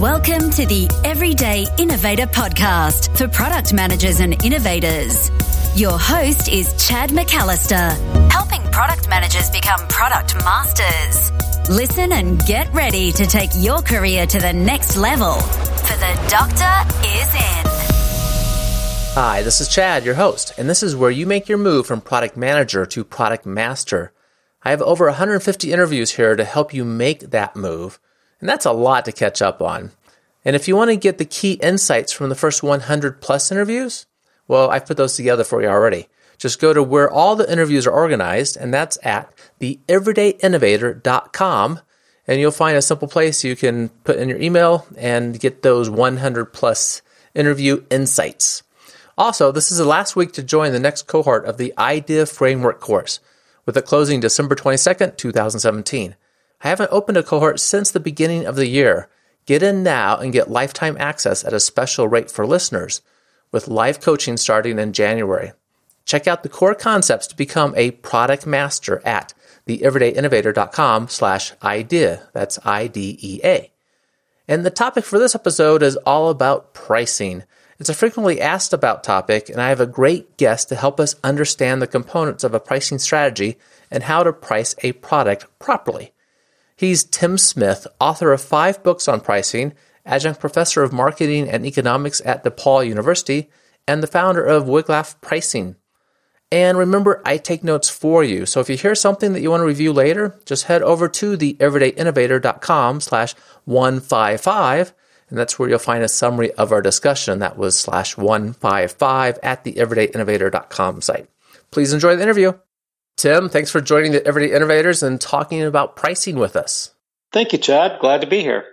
Welcome to the Everyday Innovator Podcast for product managers and innovators. Your host is Chad McAllister, helping product managers become product masters. Listen and get ready to take your career to the next level, for the doctor is in. Hi, this is Chad, your host, and this is where you make your move from product manager to product master. I have over 150 interviews here to help you make that move, and that's a lot to catch up on. And if you want to get the key insights from the first 100 plus interviews, well, I've put those together for you already. Just go to where all the interviews are organized, and that's at theeverydayinnovator.com. And you'll find a simple place you can put in your email and get those 100 plus interview insights. Also, this is the last week to join the next cohort of the Idea Framework course, with a closing December 22nd, 2017. I haven't opened a cohort since the beginning of the year. Get in now and get lifetime access at a special rate for listeners, with live coaching starting in January. Check out the core concepts to become a product master at theeverydayinnovator.com slash idea. That's I-D-E-A. And the topic for this episode is all about pricing. It's a frequently asked about topic, and I have a great guest to help us understand the components of a pricing strategy and how to price a product properly. He's Tim Smith, author of five books on pricing, adjunct professor of marketing and economics at DePaul University, and the founder of Wiglaf Pricing. And remember, I take notes for you. So if you hear something that you want to review later, just head over to the everydayinnovator.com slash 155 and that's where you'll find a summary of our discussion. That was slash 155 at the everydayinnovator.com site. Please enjoy the interview. Tim, thanks for joining the Everyday Innovators and talking about pricing with us. Thank you, Chad. Glad to be here.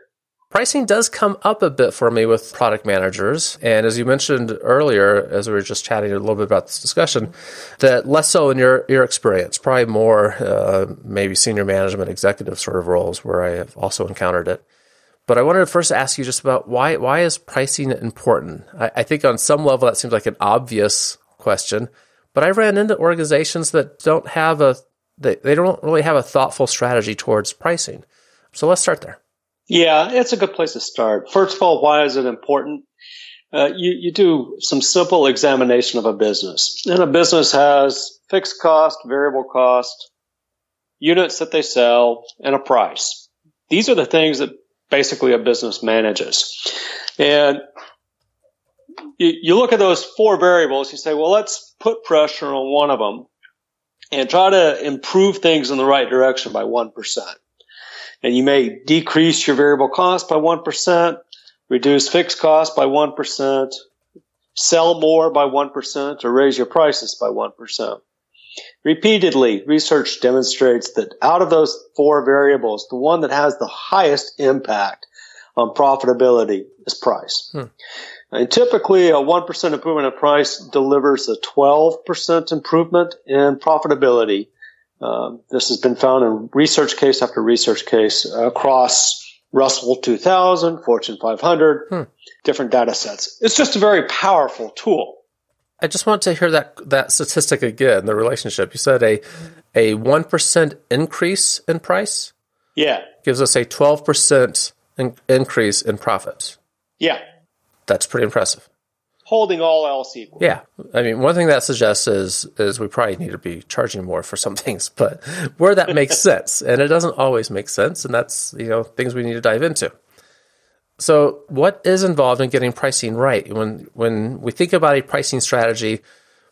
Pricing does come up a bit for me with product managers. And as you mentioned earlier, as we were just chatting a little bit about this discussion, that less so in your, your experience, probably more uh, maybe senior management executive sort of roles where I have also encountered it. But I wanted to first ask you just about why why is pricing important? I, I, think on some level that seems like an obvious question, but I ran into organizations that don't have a they, they don't really have a thoughtful strategy towards pricing. So let's start there. Yeah, it's a good place to start. First of all, why is it important? Uh, you, you do some simple examination of a business. And a business has fixed cost, variable cost, units that they sell, and a price. These are the things that basically a business manages. And you, you look at those four variables, you say, well, let's put pressure on one of them and try to improve things in the right direction by 1%. And you may decrease your variable cost by 1%, reduce fixed cost by 1%, sell more by 1%, or raise your prices by 1%. Repeatedly, research demonstrates that out of those four variables, the one that has the highest impact on profitability is price. Hmm. And typically, a 1% improvement in price delivers a 12% improvement in profitability. Um, this has been found in research case after research case across Russell 2000, Fortune 500, hmm. different data sets. It's just a very powerful tool. I just want to hear that that statistic again. The relationship you said a a one percent increase in price. Yeah, gives us a twelve percent in- increase in profits. Yeah, that's pretty impressive. Holding all else equal. Yeah, I mean, one thing that suggests is is we probably need to be charging more for some things, but where that makes sense, and it doesn't always make sense, and that's you know things we need to dive into. So, what is involved in getting pricing right? When when we think about a pricing strategy,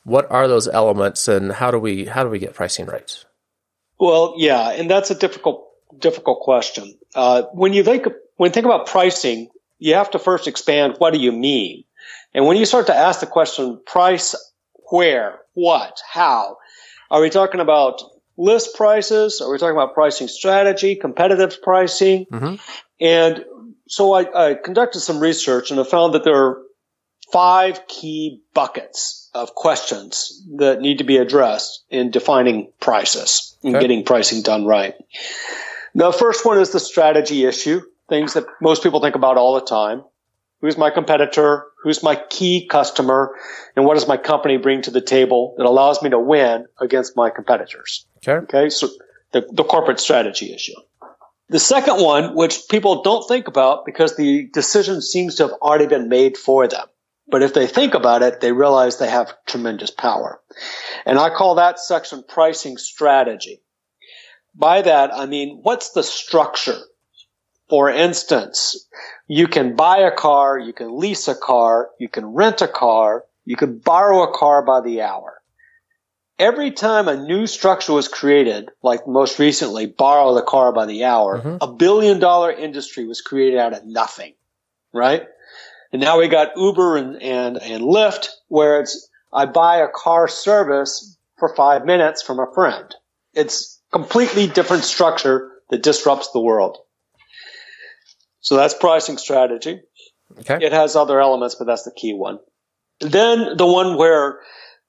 what are those elements, and how do we how do we get pricing right? Well, yeah, and that's a difficult difficult question. Uh, when you think when you think about pricing, you have to first expand. What do you mean? And when you start to ask the question, price where, what, how, are we talking about list prices? Are we talking about pricing strategy, competitive pricing? Mm-hmm. And so I, I conducted some research and I found that there are five key buckets of questions that need to be addressed in defining prices and okay. getting pricing done right. The first one is the strategy issue, things that most people think about all the time. Who's my competitor? Who's my key customer? And what does my company bring to the table that allows me to win against my competitors? Okay. Okay. So the, the corporate strategy issue. The second one, which people don't think about because the decision seems to have already been made for them. But if they think about it, they realize they have tremendous power. And I call that section pricing strategy. By that, I mean, what's the structure? For instance, you can buy a car, you can lease a car, you can rent a car, you can borrow a car by the hour every time a new structure was created, like most recently, borrow the car by the hour, mm-hmm. a billion dollar industry was created out of nothing, right? And now we got Uber and, and, and Lyft where it's, I buy a car service for five minutes from a friend. It's completely different structure that disrupts the world. So that's pricing strategy. Okay. It has other elements, but that's the key one. Then the one where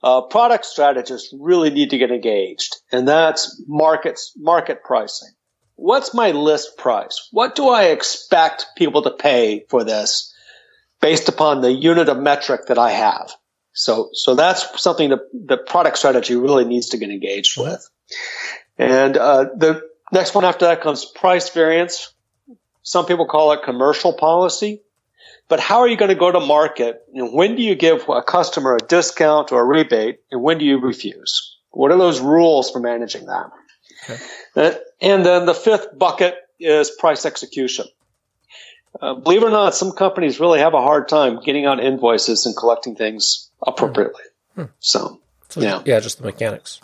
uh, product strategists really need to get engaged, and that's markets, market pricing. What's my list price? What do I expect people to pay for this based upon the unit of metric that I have? So, so that's something that the product strategy really needs to get engaged with. And uh, the next one after that comes price variance. Some people call it commercial policy. But how are you going to go to market? And when do you give a customer a discount or a rebate? And when do you refuse? What are those rules for managing that? Okay. Uh, and then the fifth bucket is price execution. Uh, believe it or not, some companies really have a hard time getting out invoices and collecting things appropriately. Hmm. So, so, yeah. Yeah, just the mechanics.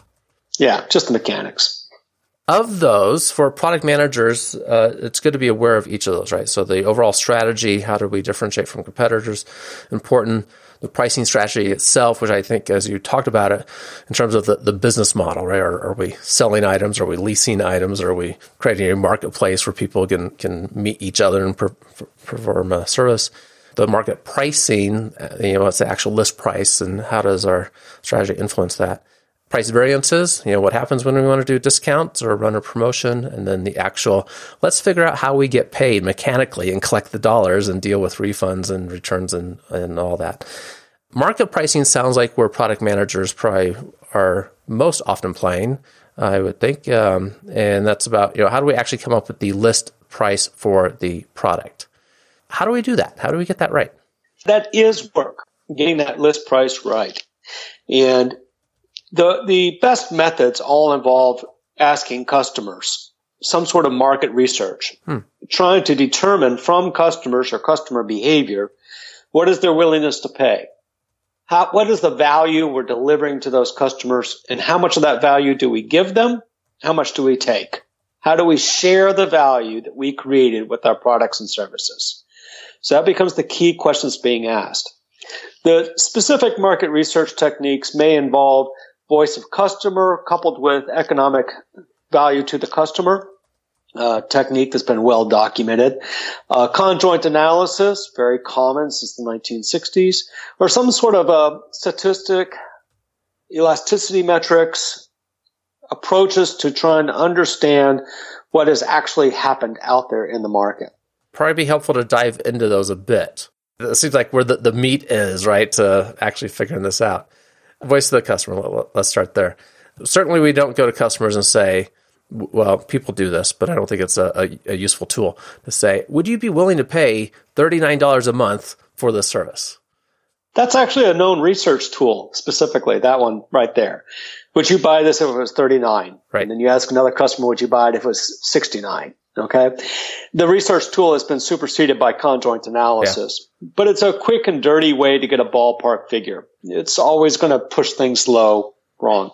Yeah, just the mechanics of those for product managers uh, it's good to be aware of each of those right? So the overall strategy how do we differentiate from competitors? Important the pricing strategy itself which i think as you talked about it in terms of the, the business model right? Are, are we selling items? Are we leasing items? Are we creating a marketplace where people can can meet each other and per, perform a service? The market pricing uh, you know what's the actual list price and how does our strategy influence that price variances, you know, what happens when we want to do discounts or run a promotion, and then the actual, let's figure out how we get paid mechanically and collect the dollars and deal with refunds and returns and, and all that. Market pricing sounds like where product managers probably are most often playing, I would think. Um, and that's about, you know, how do we actually come up with the list price for the product? How do we do that? How do we get that right? That is work, getting that list price right. And the, the best methods all involve asking customers some sort of market research, hmm. trying to determine from customers or customer behavior what is their willingness to pay. How, what is the value we're delivering to those customers and how much of that value do we give them? How much do we take? How do we share the value that we created with our products and services? So that becomes the key questions being asked. The specific market research techniques may involve voice of customer coupled with economic value to the customer. Uh, technique that's been well documented. Uh, conjoint analysis, very common since the 1960s, or some sort of a statistic, elasticity metrics, approaches to trying to understand what has actually happened out there in the market. Probably be helpful to dive into those a bit. It seems like where the, the meat is, right, to actually figuring this out voice of the customer. Let's start there. Certainly, we don't go to customers and say, well, people do this, but I don't think it's a, a, a useful tool to say, would you be willing to pay $39 a month for this service? That's actually a known research tool, specifically, that one right there. Would you buy this if it was 39? Right. And then you ask another customer, would you buy it if it was 69? Okay. The research tool has been superseded by conjoint analysis, yeah. but it's a quick and dirty way to get a ballpark figure. It's always going to push things low wrong.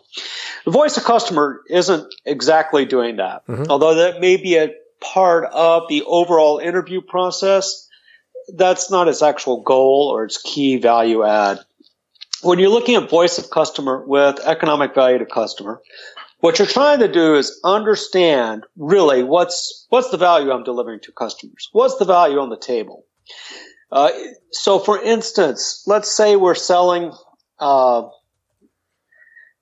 The voice of customer isn't exactly doing that, mm-hmm. although that may be a part of the overall interview process. That's not its actual goal or its key value add. When you're looking at voice of customer with economic value to customer, what you're trying to do is understand really what's what's the value I'm delivering to customers. What's the value on the table? Uh, so, for instance, let's say we're selling uh,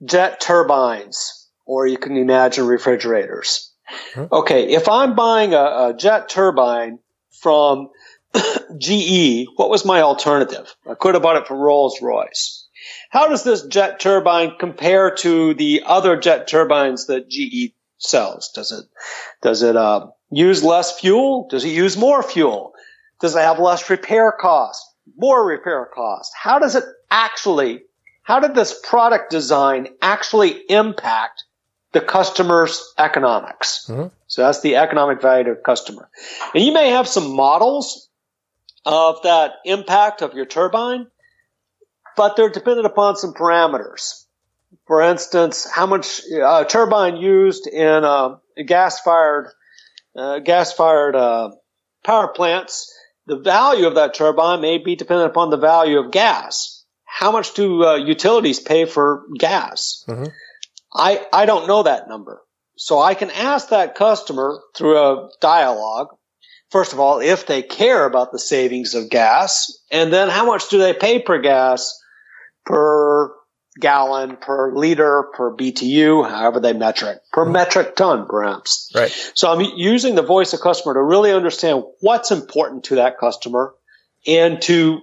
jet turbines, or you can imagine refrigerators. Mm-hmm. Okay, if I'm buying a, a jet turbine from GE, what was my alternative? I could have bought it from Rolls Royce. How does this jet turbine compare to the other jet turbines that GE sells? Does it does it uh, use less fuel? Does it use more fuel? Does it have less repair cost? More repair cost? How does it actually? How did this product design actually impact the customer's economics? Mm-hmm. So that's the economic value to the customer. And you may have some models of that impact of your turbine, but they're dependent upon some parameters. For instance, how much uh, turbine used in uh, gas-fired uh, gas-fired uh, power plants, the value of that turbine may be dependent upon the value of gas. How much do uh, utilities pay for gas? Mm-hmm. I I don't know that number, so I can ask that customer through a dialogue. First of all, if they care about the savings of gas, and then how much do they pay per gas per gallon per liter per BTU, however they metric, per mm-hmm. metric ton, perhaps. Right. So I'm using the voice of customer to really understand what's important to that customer and to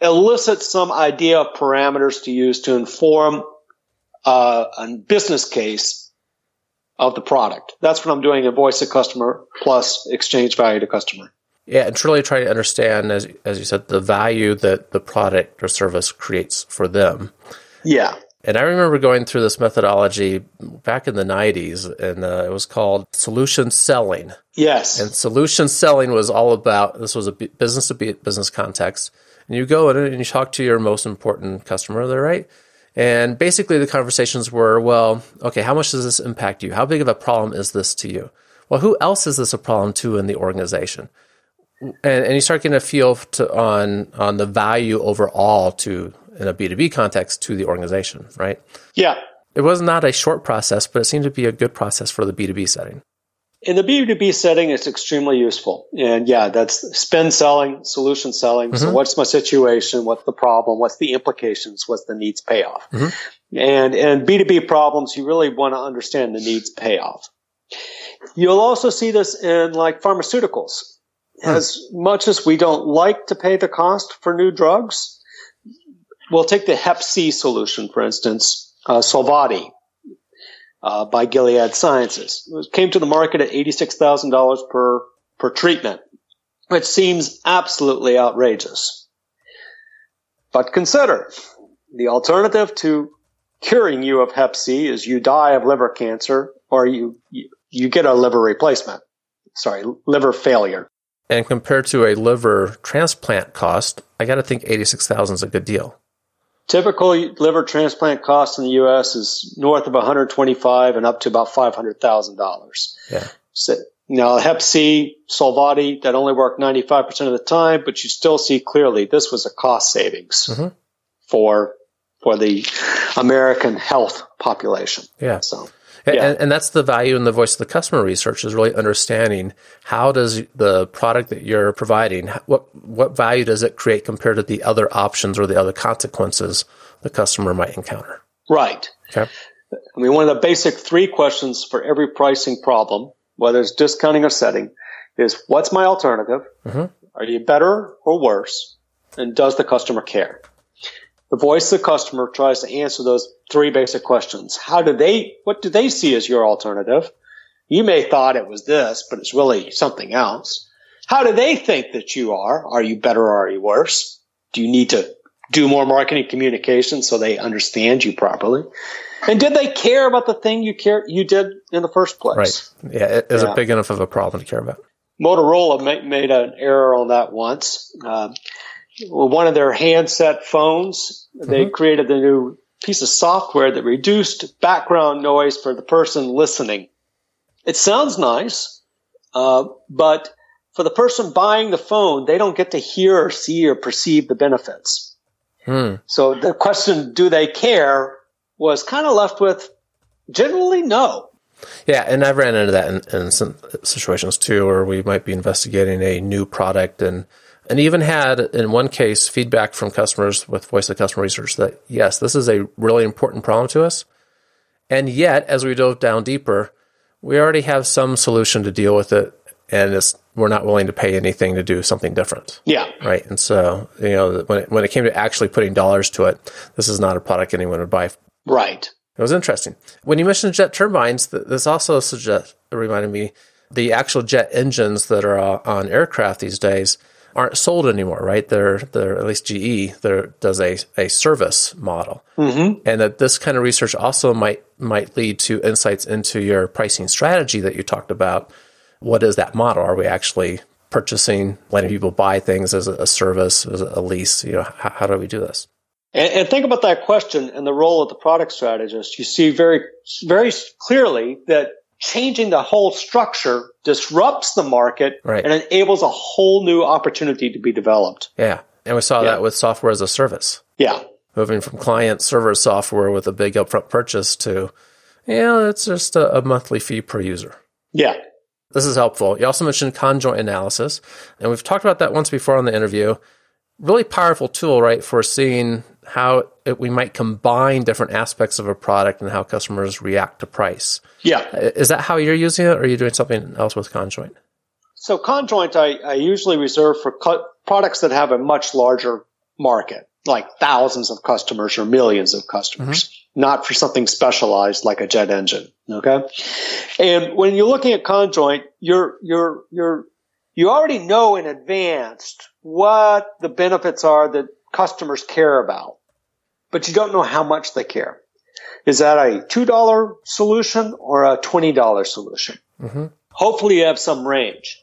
elicit some idea of parameters to use to inform uh, a business case of the product. That's what I'm doing in voice of customer plus exchange value to customer. Yeah, and truly try to understand, as as you said, the value that the product or service creates for them. Yeah. And I remember going through this methodology back in the 90s, and uh, it was called solution selling. Yes. And solution selling was all about this was a business to business context. And you go in and you talk to your most important customer there, right? And basically, the conversations were, well, okay, how much does this impact you? How big of a problem is this to you? Well, who else is this a problem to in the organization? And, and you start getting a feel to, on on the value overall to in a B2B context to the organization, right? Yeah. It was not a short process, but it seemed to be a good process for the B2B setting. In the B2B setting, it's extremely useful. And yeah, that's SPIN selling, solution selling. Mm-hmm. So what's my situation? What's the problem? What's the implications? What's the needs payoff? Mm-hmm. And, and B2B problems, you really want to understand the needs payoff. You'll also see this in like pharmaceuticals. Hmm. As much as we don't like to pay the cost for new drugs, we'll take the Hep C solution, for instance, uh, Sovaldi uh, by Gilead Sciences. It came to the market at $86,000 per, per treatment, which seems absolutely outrageous. But consider the alternative to curing you of Hep C is you die of liver cancer or you, you, you get a liver replacement. Sorry, liver failure. And compared to a liver transplant cost, I got to think 86,000 is a good deal. Typical liver transplant cost in the U.S. is north of 125 and up to about $500,000. Yeah. So, now, Hep C, Sovaldi, that only worked 95% of the time, but you still see clearly this was a cost savings mm-hmm. for for the American health population. Yeah. So yeah. And, and, that's the value in the voice of the customer research is really understanding how does the product that you're providing, what, what value does it create compared to the other options or the other consequences the customer might encounter? Right. Okay. I mean, one of the basic three questions for every pricing problem, whether it's discounting or setting, is what's my alternative? Mm-hmm. Are you better or worse? And does the customer care? The voice of the customer tries to answer those three basic questions. How do they, what do they see as your alternative? You may thought it was this, but it's really something else. How do they think that you are? Are you better or are you worse? Do you need to do more marketing communication so they understand you properly? And did they care about the thing you care you did in the first place? Right. Yeah, it is yeah. a big enough of a problem to care about. Motorola made an error on that once. Uh, one of their handset phones. Mm-hmm. They created a new piece of software that reduced background noise for the person listening. It sounds nice, uh, but for the person buying the phone, they don't get to hear or see or perceive the benefits. Hmm. So the question, do they care, was kind of left with generally no. Yeah, and I've ran into that in, in some situations too, where we might be investigating a new product and and even had in one case feedback from customers with voice of customer research that yes this is a really important problem to us. And yet as we dove down deeper we already have some solution to deal with it and we're not willing to pay anything to do something different. Yeah. Right? And so you know when it, when it came to actually putting dollars to it this is not a product anyone would buy. Right. It was interesting. When you mentioned jet turbines, this also suggest, reminded me the actual jet engines that are uh, on aircraft these days aren't sold anymore, right? They're, they're at least GE there does a, a service model. Mm-hmm. And that this kind of research also might, might lead to insights into your pricing strategy that you talked about. What is that model? Are we actually purchasing, letting people buy things as a, service, as a lease? You know, how, how do we do this? And, and, think about that question and the role of the product strategist. You see very, very clearly that changing the whole structure disrupts the market right. and enables a whole new opportunity to be developed. Yeah. And we saw yeah. that with software as a service. Yeah. Moving from client server software with a big upfront purchase to, yeah, it's just a, a monthly fee per user. Yeah. This is helpful. You also mentioned conjoint analysis, and we've talked about that once before on the interview. Really powerful tool, right, for seeing how it, we might combine different aspects of a product and how customers react to price. Yeah. Is that how you're using it, or are you doing something else with conjoint? So conjoint, I, I usually reserve for co- products that have a much larger market, like thousands of customers or millions of customers, mm-hmm. not for something specialized like a jet engine. Okay. And when you're looking at conjoint, you're, you're, you're, you already know in advance what the benefits are that customers care about, but you don't know how much they care. Is that a $2 solution or a $20 solution? Mm-hmm. Hopefully you have some range.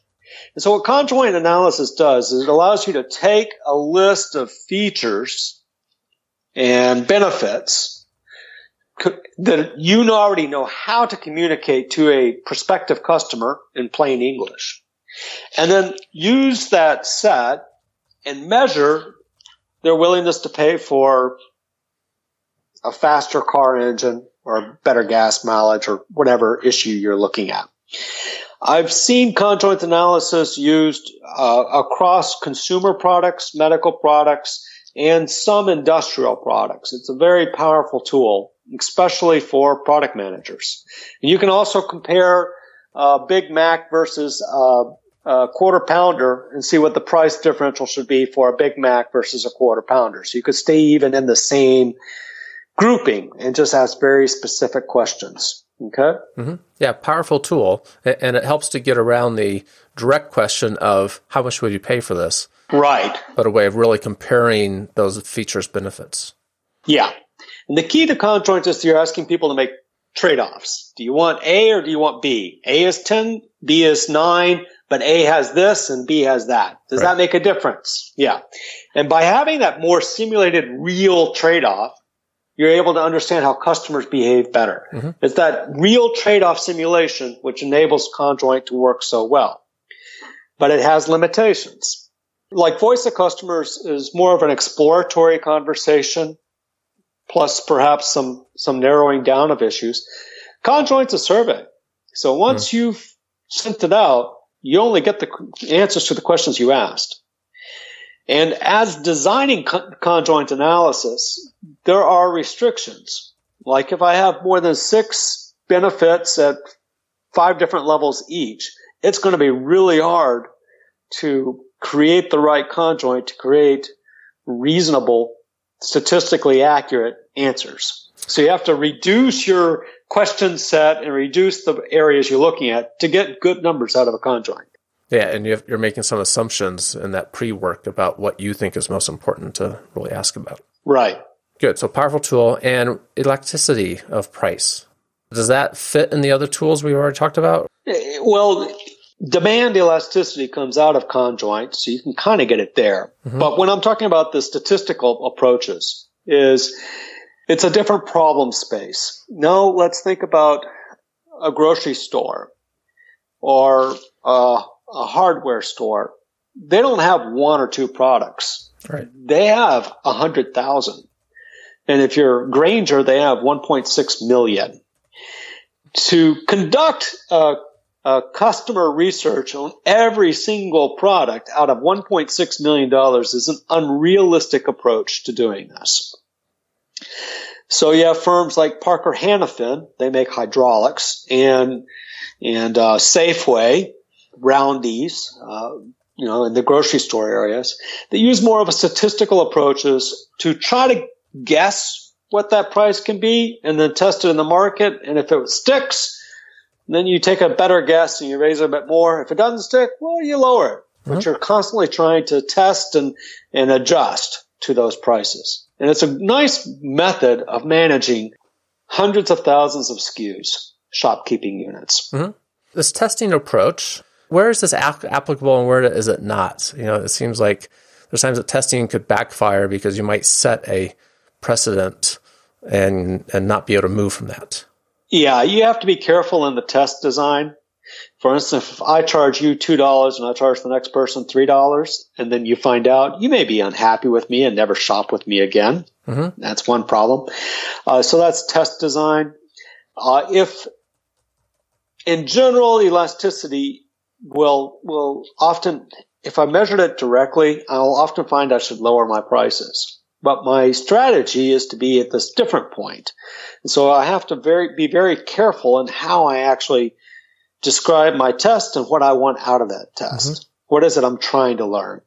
And so what conjoint analysis does is it allows you to take a list of features and benefits that you already know how to communicate to a prospective customer in plain English. And then use that set and measure their willingness to pay for a faster car engine or better gas mileage or whatever issue you're looking at. I've seen conjoint analysis used uh, across consumer products, medical products, and some industrial products. It's a very powerful tool, especially for product managers. And you can also compare uh, Big Mac versus uh, a quarter pounder and see what the price differential should be for a Big Mac versus a quarter pounder. So you could stay even in the same grouping and just ask very specific questions. Okay. Mm-hmm. Yeah, powerful tool, and it helps to get around the direct question of how much would you pay for this. Right. But a way of really comparing those features benefits. Yeah. And the key to conjoint is you're asking people to make trade-offs. Do you want A or do you want B? A is 10, B is 9, but A has this and B has that. Does right. that make a difference? Yeah. And by having that more simulated real trade-off, you're able to understand how customers behave better. Mm-hmm. It's that real trade-off simulation which enables conjoint to work so well. But it has limitations. Like voice of customers is more of an exploratory conversation, plus perhaps some, some narrowing down of issues. Conjoint's a survey. So once mm-hmm. you've sent it out, you only get the answers to the questions you asked. And as designing conjoint analysis, there are restrictions. Like if I have more than six benefits at five different levels each, it's going to be really hard to create the right conjoint to create reasonable, statistically accurate answers. So you have to reduce your question set and reduce the areas you're looking at to get good numbers out of a conjoint. Yeah, and you are making some assumptions in that pre work about what you think is most important to really ask about. Right. Good. So powerful tool and elasticity of price. Does that fit in the other tools we've already talked about? Eh, well, demand elasticity comes out of conjoint, so you can kind of get it there. Mm-hmm. But when I'm talking about the statistical approaches, is it's a different problem space. Now let's think about a grocery store or a, a hardware store. They don't have one or two products. Right. They have a hundred thousand. And if you're Grainger, they have 1.6 million. To conduct a, a customer research on every single product out of $1.6 million is an unrealistic approach to doing this. So you have firms like Parker Hannifin, they make hydraulics, and and uh, Safeway, Roundy's, uh, you know, in the grocery store areas, that use more of a statistical approaches to try to guess what that price can be and then test it in the market. And if it sticks, then you take a better guess and you raise it a bit more. If it doesn't stick, well, you lower it. But mm-hmm. you're constantly trying to test and, and adjust to those prices. And it's a nice method of managing hundreds of thousands of SKUs, shopkeeping units. Mm-hmm. This testing approach, where is this applicable and where is it not? You know, it seems like there's times that testing could backfire because you might set a precedent and and not be able to move from that. Yeah, you have to be careful in the test design. For instance, if I charge you two dollars and I charge the next person three dollars, and then you find out, you may be unhappy with me and never shop with me again. Mm-hmm. That's one problem. Uh, so that's test design. Uh, if in general, elasticity will will often, if I measured it directly, I'll often find I should lower my prices. But my strategy is to be at this different point. And so I have to very be very careful in how I actually describe my test and what I want out of that test. Mm-hmm. What is it I'm trying to learn?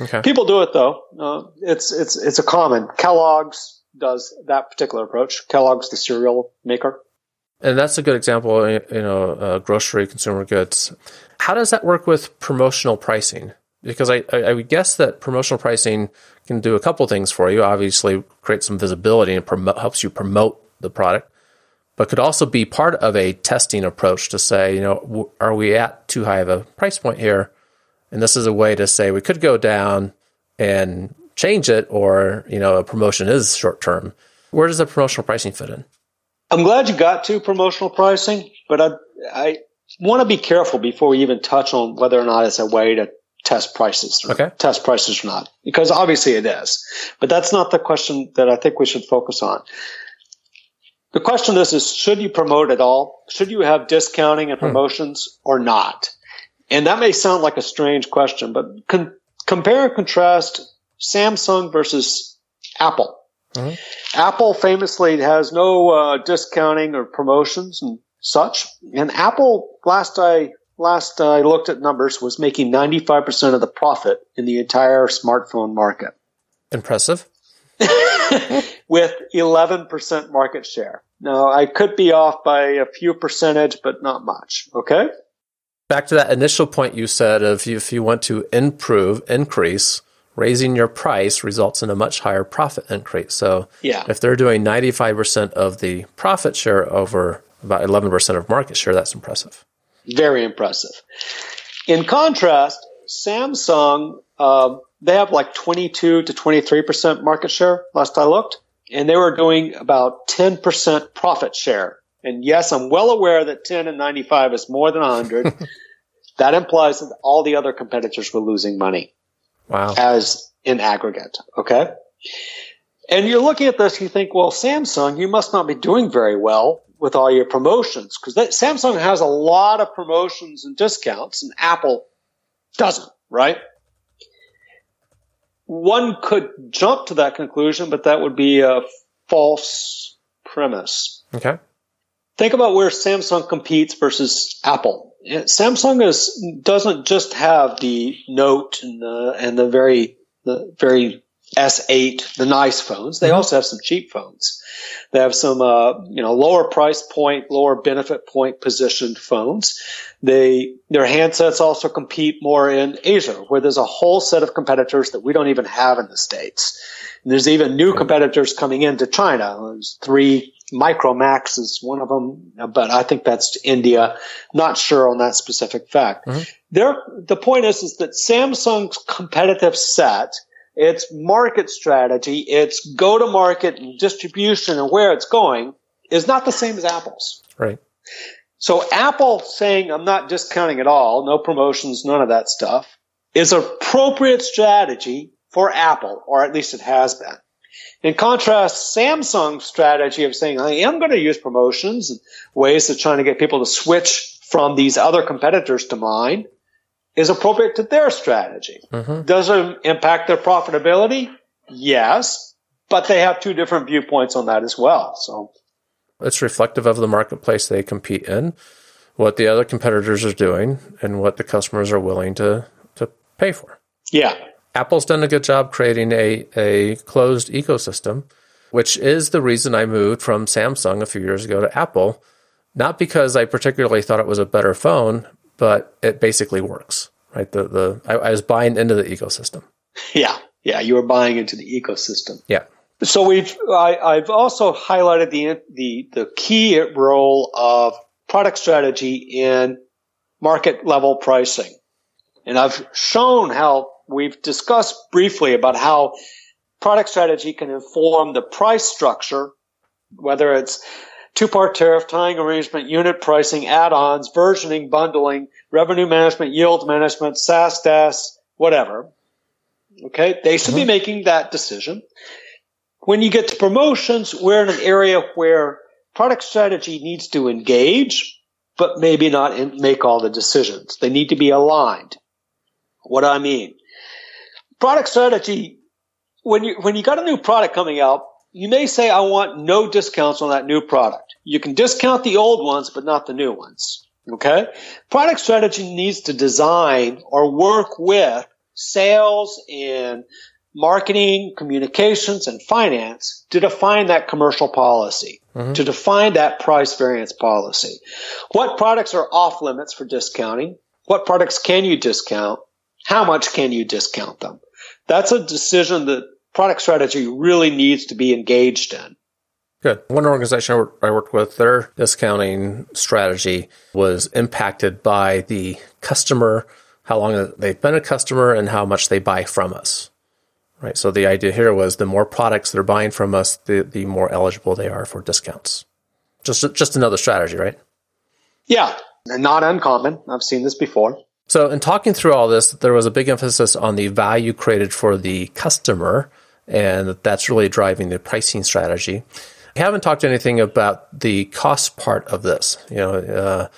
Okay. People do it though. Uh, it's it's it's a common. Kellogg's does that particular approach. Kellogg's the cereal maker. And that's a good example, you know, uh, grocery consumer goods. How does that work with promotional pricing? Because I, I, I would guess that promotional pricing can do a couple things for you. Obviously, create some visibility and promote, helps you promote the product, but could also be part of a testing approach to say, you know, are we at too high of a price point here? And this is a way to say we could go down and change it, or you know, a promotion is short term. Where does the promotional pricing fit in? I'm glad you got to promotional pricing, but I, I want to be careful before we even touch on whether or not it's a way to test prices. Okay. Test prices or not, because obviously it is. But that's not the question that I think we should focus on. The question is, is should you promote at all? Should you have discounting and hmm. promotions hmm. or not? And that may sound like a strange question, but con- compare and contrast Samsung versus Apple. Mm-hmm. Apple famously has no uh, discounting or promotions and such. And Apple, last I last I looked at numbers, was making 95% of the profit in the entire smartphone market. Impressive. With 11% market share. Now, I could be off by a few percentage, but not much. Okay? Back to that initial point you said of if you want to improve, increase, raising your price results in a much higher profit increase. So yeah. if they're doing 95% of the profit share over about 11% of market share, that's impressive. Very impressive. In contrast, Samsung, uh, they have like 22 to 23% market share last I looked, and they were doing about 10% profit share. And yes, I'm well aware that 10 and 95 is more than 100. that implies that all the other competitors were losing money. Wow. As in aggregate. Okay. And you're looking at this, you think, well, Samsung, you must not be doing very well with all your promotions because Samsung has a lot of promotions and discounts and Apple doesn't, right? One could jump to that conclusion, but that would be a false premise. Okay. Think about where Samsung competes versus Apple. Samsung is doesn't just have the Note and the and the very the very S8, the nice phones. They mm-hmm. also have some cheap phones. They have some uh, you know lower price point, lower benefit point positioned phones. They their handsets also compete more in Asia, where there's a whole set of competitors that we don't even have in the states. And there's even new competitors coming into China. There's three Micromax is one of them, but I think that's India. Not sure on that specific fact. Mm-hmm. There, the point is, is that Samsung's competitive set, its market strategy, its go to market and distribution and where it's going is not the same as Apple's. Right. So Apple saying, I'm not discounting at all, no promotions, none of that stuff is appropriate strategy for Apple, or at least it has been. In contrast, Samsung's strategy of saying, I am going to use promotions and ways of trying to get people to switch from these other competitors to mine is appropriate to their strategy. Mm-hmm. Does it impact their profitability? Yes, but they have two different viewpoints on that as well. So it's reflective of the marketplace they compete in, what the other competitors are doing, and what the customers are willing to, to pay for. Yeah. Apple's done a good job creating a, a closed ecosystem. which is the reason I moved from Samsung a few years ago to Apple. Not because I particularly thought it was a better phone, but it basically works, right? The, the, I, I was buying into the ecosystem. Yeah. Yeah. You were buying into the ecosystem. Yeah. So we've, I, have also highlighted the, the, the key role of product strategy in market level pricing. And I've shown how we've discussed briefly about how product strategy can inform the price structure, whether it's two part tariff, tying arrangement, unit pricing, add ons, versioning, bundling, revenue management, yield management, SaaS, DaaS, whatever. Okay. They should mm-hmm. be making that decision. When you get to promotions, we're in an area where product strategy needs to engage, but maybe not in, make all the decisions. They need to be aligned. What do I mean? Product strategy, when you, when you got a new product coming out, you may say, I want no discounts on that new product. You can discount the old ones, but not the new ones. Okay. Product strategy needs to design or work with sales and marketing, communications, and finance to define that commercial policy, mm-hmm. to define that price variance policy. What products are off limits for discounting? What products can you discount? How much can you discount them? That's a decision that product strategy really needs to be engaged in. Good. One organization I worked with, their discounting strategy was impacted by the customer, how long they've been a customer, and how much they buy from us. Right. So the idea here was the more products they're buying from us, the, the more eligible they are for discounts. Just just another strategy, right? Yeah, not uncommon. I've seen this before. So, in talking through all this, there was a big emphasis on the value created for the customer, and that's really driving the pricing strategy. We haven't talked anything about the cost part of this. You know, uh,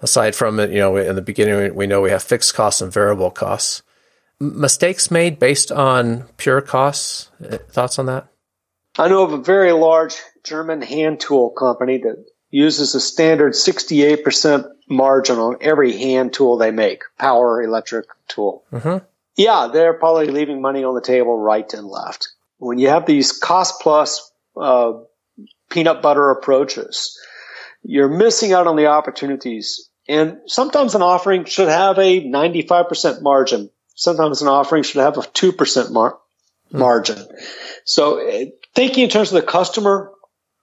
aside from it, you know, in the beginning, we know we have fixed costs and variable costs mistakes made based on pure costs? Uh, thoughts on that? I know of a very large German hand tool company that uses a standard 68% margin on every hand tool they make, power electric tool. Mm-hmm. Yeah, they're probably leaving money on the table right and left. When you have these cost plus uh, peanut butter approaches, you're missing out on the opportunities. And sometimes an offering should have a 95% margin sometimes an offering should have a 2% mar- hmm. margin. So uh, thinking in terms of the customer,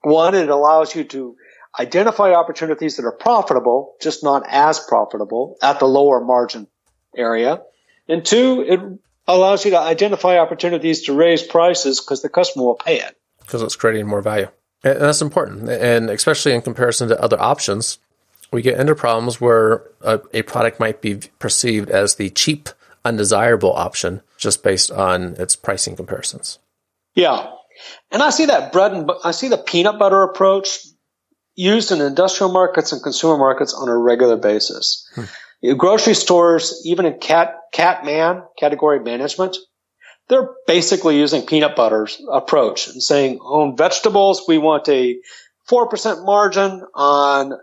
one, it allows you to identify opportunities that are profitable, just not as profitable at the lower margin area. And two, it allows you to identify opportunities to raise prices because the customer will pay it. Because it's creating more value. And that's important. And especially in comparison to other options, we get into problems where a, a product might be perceived as the cheap undesirable option just based on its pricing comparisons. Yeah. And I see that bread and I see the peanut butter approach used in industrial markets and consumer markets on a regular basis. Hmm. Grocery stores, even in cat cat man category management, they're basically using peanut butter's approach and saying on vegetables we want a four percent margin on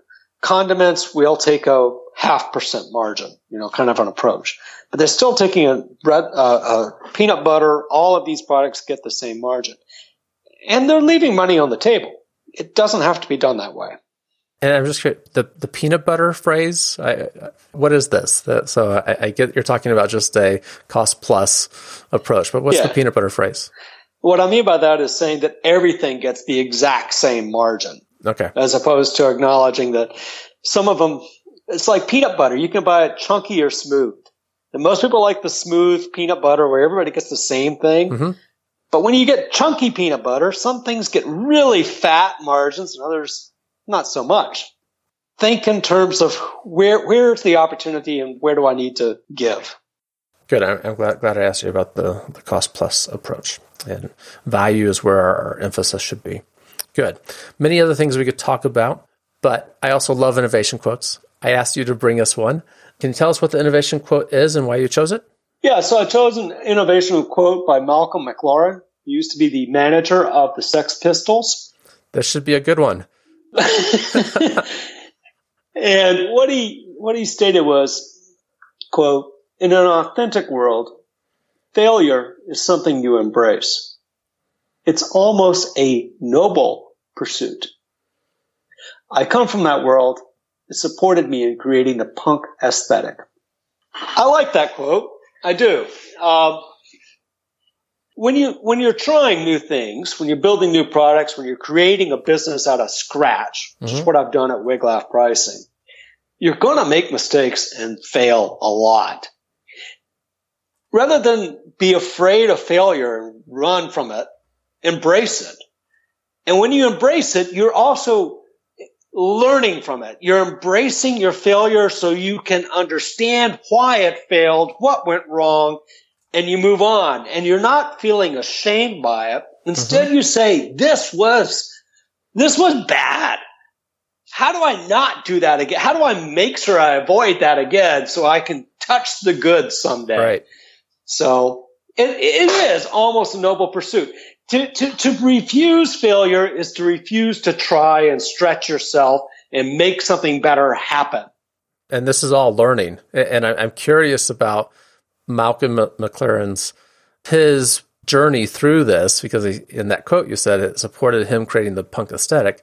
condiments we'll take a half percent margin, you know, kind of an approach. But they're still taking a bread, uh, uh, peanut butter. All of these products get the same margin, and they're leaving money on the table. It doesn't have to be done that way. And I'm just curious, the the peanut butter phrase. I, what is this? so I, I, get you're talking about just a cost plus approach, but what's yeah. the peanut butter phrase? What I mean by that is saying that everything gets the exact same margin. Okay. As opposed to acknowledging that some of them it's like peanut butter. You can buy it chunky or smooth. And most people like the smooth peanut butter where everybody gets the same thing. Mm-hmm. But when you get chunky peanut butter, some things get really fat margins and others not so much. Think in terms of where where's the opportunity and where do I need to give? Good. I'm glad, glad I asked you about the, the cost plus approach. And value is where our emphasis should be. Good. Many other things we could talk about, but I also love innovation quotes. I asked you to bring us one. Can you tell us what the innovation quote is and why you chose it? Yeah, so I chose an innovation quote by Malcolm McLaren. He used to be the manager of the Sex Pistols. This should be a good one. and what he what he stated was, quote, in an authentic world, failure is something you embrace. It's almost a noble pursuit. I come from that world. It supported me in creating the punk aesthetic. I like that quote. I do. Um, when you when you're trying new things, when you're building new products, when you're creating a business out of scratch, which mm-hmm. is what I've done at Wiglaf Pricing, you're going to make mistakes and fail a lot. Rather than be afraid of failure and run from it, embrace it. And when you embrace it, you're also learning from it. You're embracing your failure so you can understand why it failed, what went wrong, and you move on and you're not feeling ashamed by it. Instead, mm-hmm. you say, this was, this was bad. How do I not do that again? How do I make sure I avoid that again so I can touch the good someday? Right. So it, it is almost a noble pursuit. To, to, to refuse failure is to refuse to try and stretch yourself and make something better happen. And this is all learning. And I'm curious about Malcolm McLaren's his journey through this because he, in that quote you said it supported him creating the punk aesthetic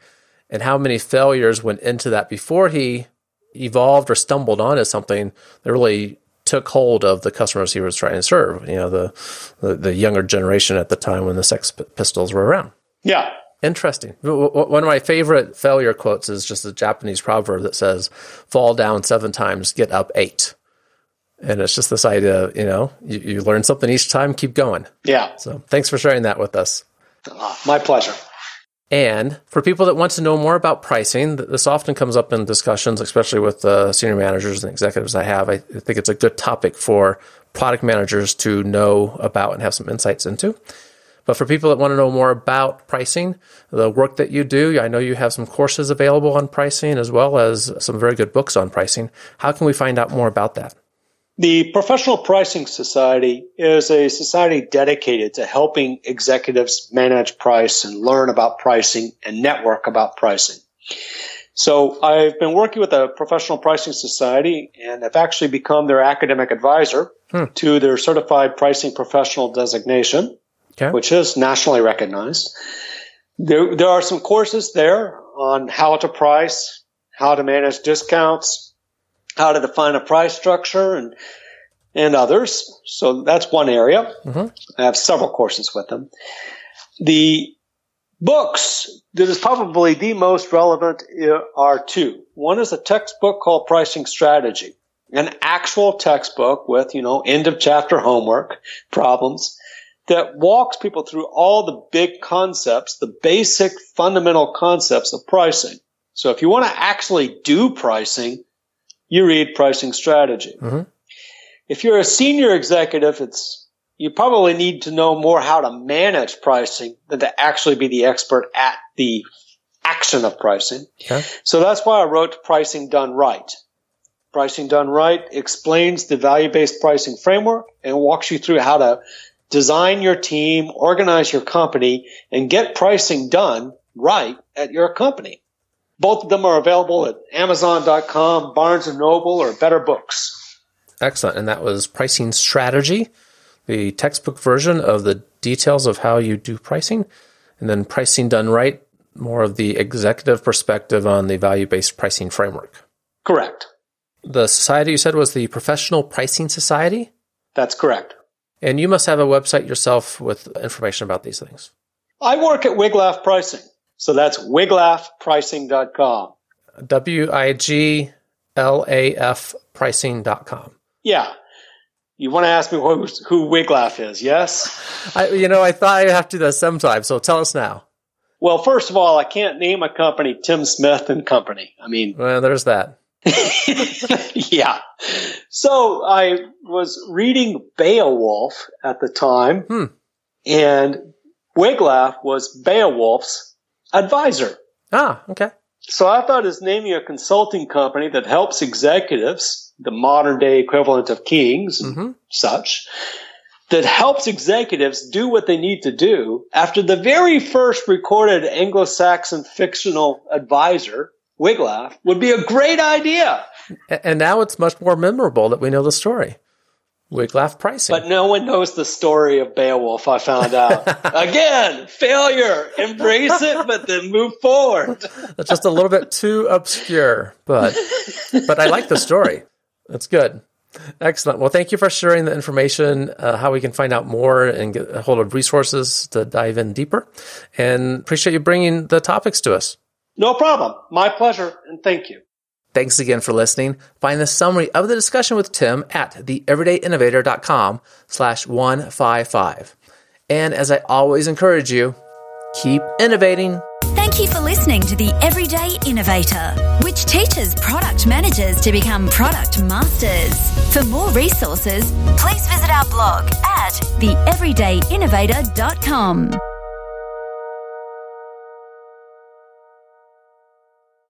and how many failures went into that before he evolved or stumbled onto something that really took hold of the customers he was trying to serve you know the the, the younger generation at the time when the sex pistols were around. Yeah. Interesting. One of my favorite failure quotes is just a japanese proverb that says fall down seven times get up eight and it's just this idea, you know, you, you learn something each time, keep going. Yeah. So thanks for sharing that with us. My pleasure. And for people that want to know more about pricing, this often comes up in discussions, especially with uh, senior managers and executives I have. I think it's a good topic for product managers to know about and have some insights into. But for people that want to know more about pricing, the work that you do, I know you have some courses available on pricing as well as some very good books on pricing. How can we find out more about that? The Professional Pricing Society is a society dedicated to helping executives manage price and learn about pricing and network about pricing. So I've been working with the Professional Pricing Society and have actually become their academic advisor hmm. to their certified pricing professional designation, okay. which is nationally recognized. There, there are some courses there on how to price, how to manage discounts, how to define a price structure and and others. So that's one area. Mm-hmm. I have several courses with them. The books that is probably the most relevant are two. One is a textbook called Pricing Strategy, an actual textbook with, you know, end of chapter homework problems that walks people through all the big concepts, the basic fundamental concepts of pricing. So if you want to actually do pricing, you read pricing strategy. Mm-hmm. If you're a senior executive, it's you probably need to know more how to manage pricing than to actually be the expert at the action of pricing. Okay. So that's why I wrote Pricing Done Right. Pricing Done Right explains the value based pricing framework and walks you through how to design your team, organize your company, and get pricing done right at your company. Both of them are available at Amazon.com, Barnes and Noble, or Better Books. Excellent. And that was Pricing Strategy, the textbook version of the details of how you do pricing. And then Pricing Done Right, more of the executive perspective on the value based pricing framework. Correct. The society you said was the Professional Pricing Society? That's correct. And you must have a website yourself with information about these things. I work at Wiglaf Pricing. So that's wiglafpricing.com. W I G L A F pricing.com. Yeah. You want to ask me who, who Wiglaf is, yes? I, you know, I thought I'd have to do that sometime, so tell us now. Well, first of all, I can't name a company Tim Smith and Company. I mean, well, there's that. yeah. So I was reading Beowulf at the time, hmm. and Wiglaf was Beowulf's advisor. Ah, okay. So I thought his naming a consulting company that helps executives, the modern day equivalent of kings and mm-hmm. such, that helps executives do what they need to do after the very first recorded Anglo-Saxon fictional advisor, Wiglaf, would be a great idea. And now it's much more memorable that we know the story. Wiglaf pricing. But no one knows the story of Beowulf, I found out. Again, failure. Embrace it, but then move forward. That's just a little bit too obscure, but but I like the story. That's good. Excellent. Well, thank you for sharing the information, uh, how we can find out more and get a hold of resources to dive in deeper. And appreciate you bringing the topics to us. No problem. My pleasure. And thank you. Thanks again for listening. Find the summary of the discussion with Tim at theeverydayinnovator.com slash 155. And as I always encourage you, keep innovating. Thank you for listening to The Everyday Innovator, which teaches product managers to become product masters. For more resources, please visit our blog at theeverydayinnovator.com.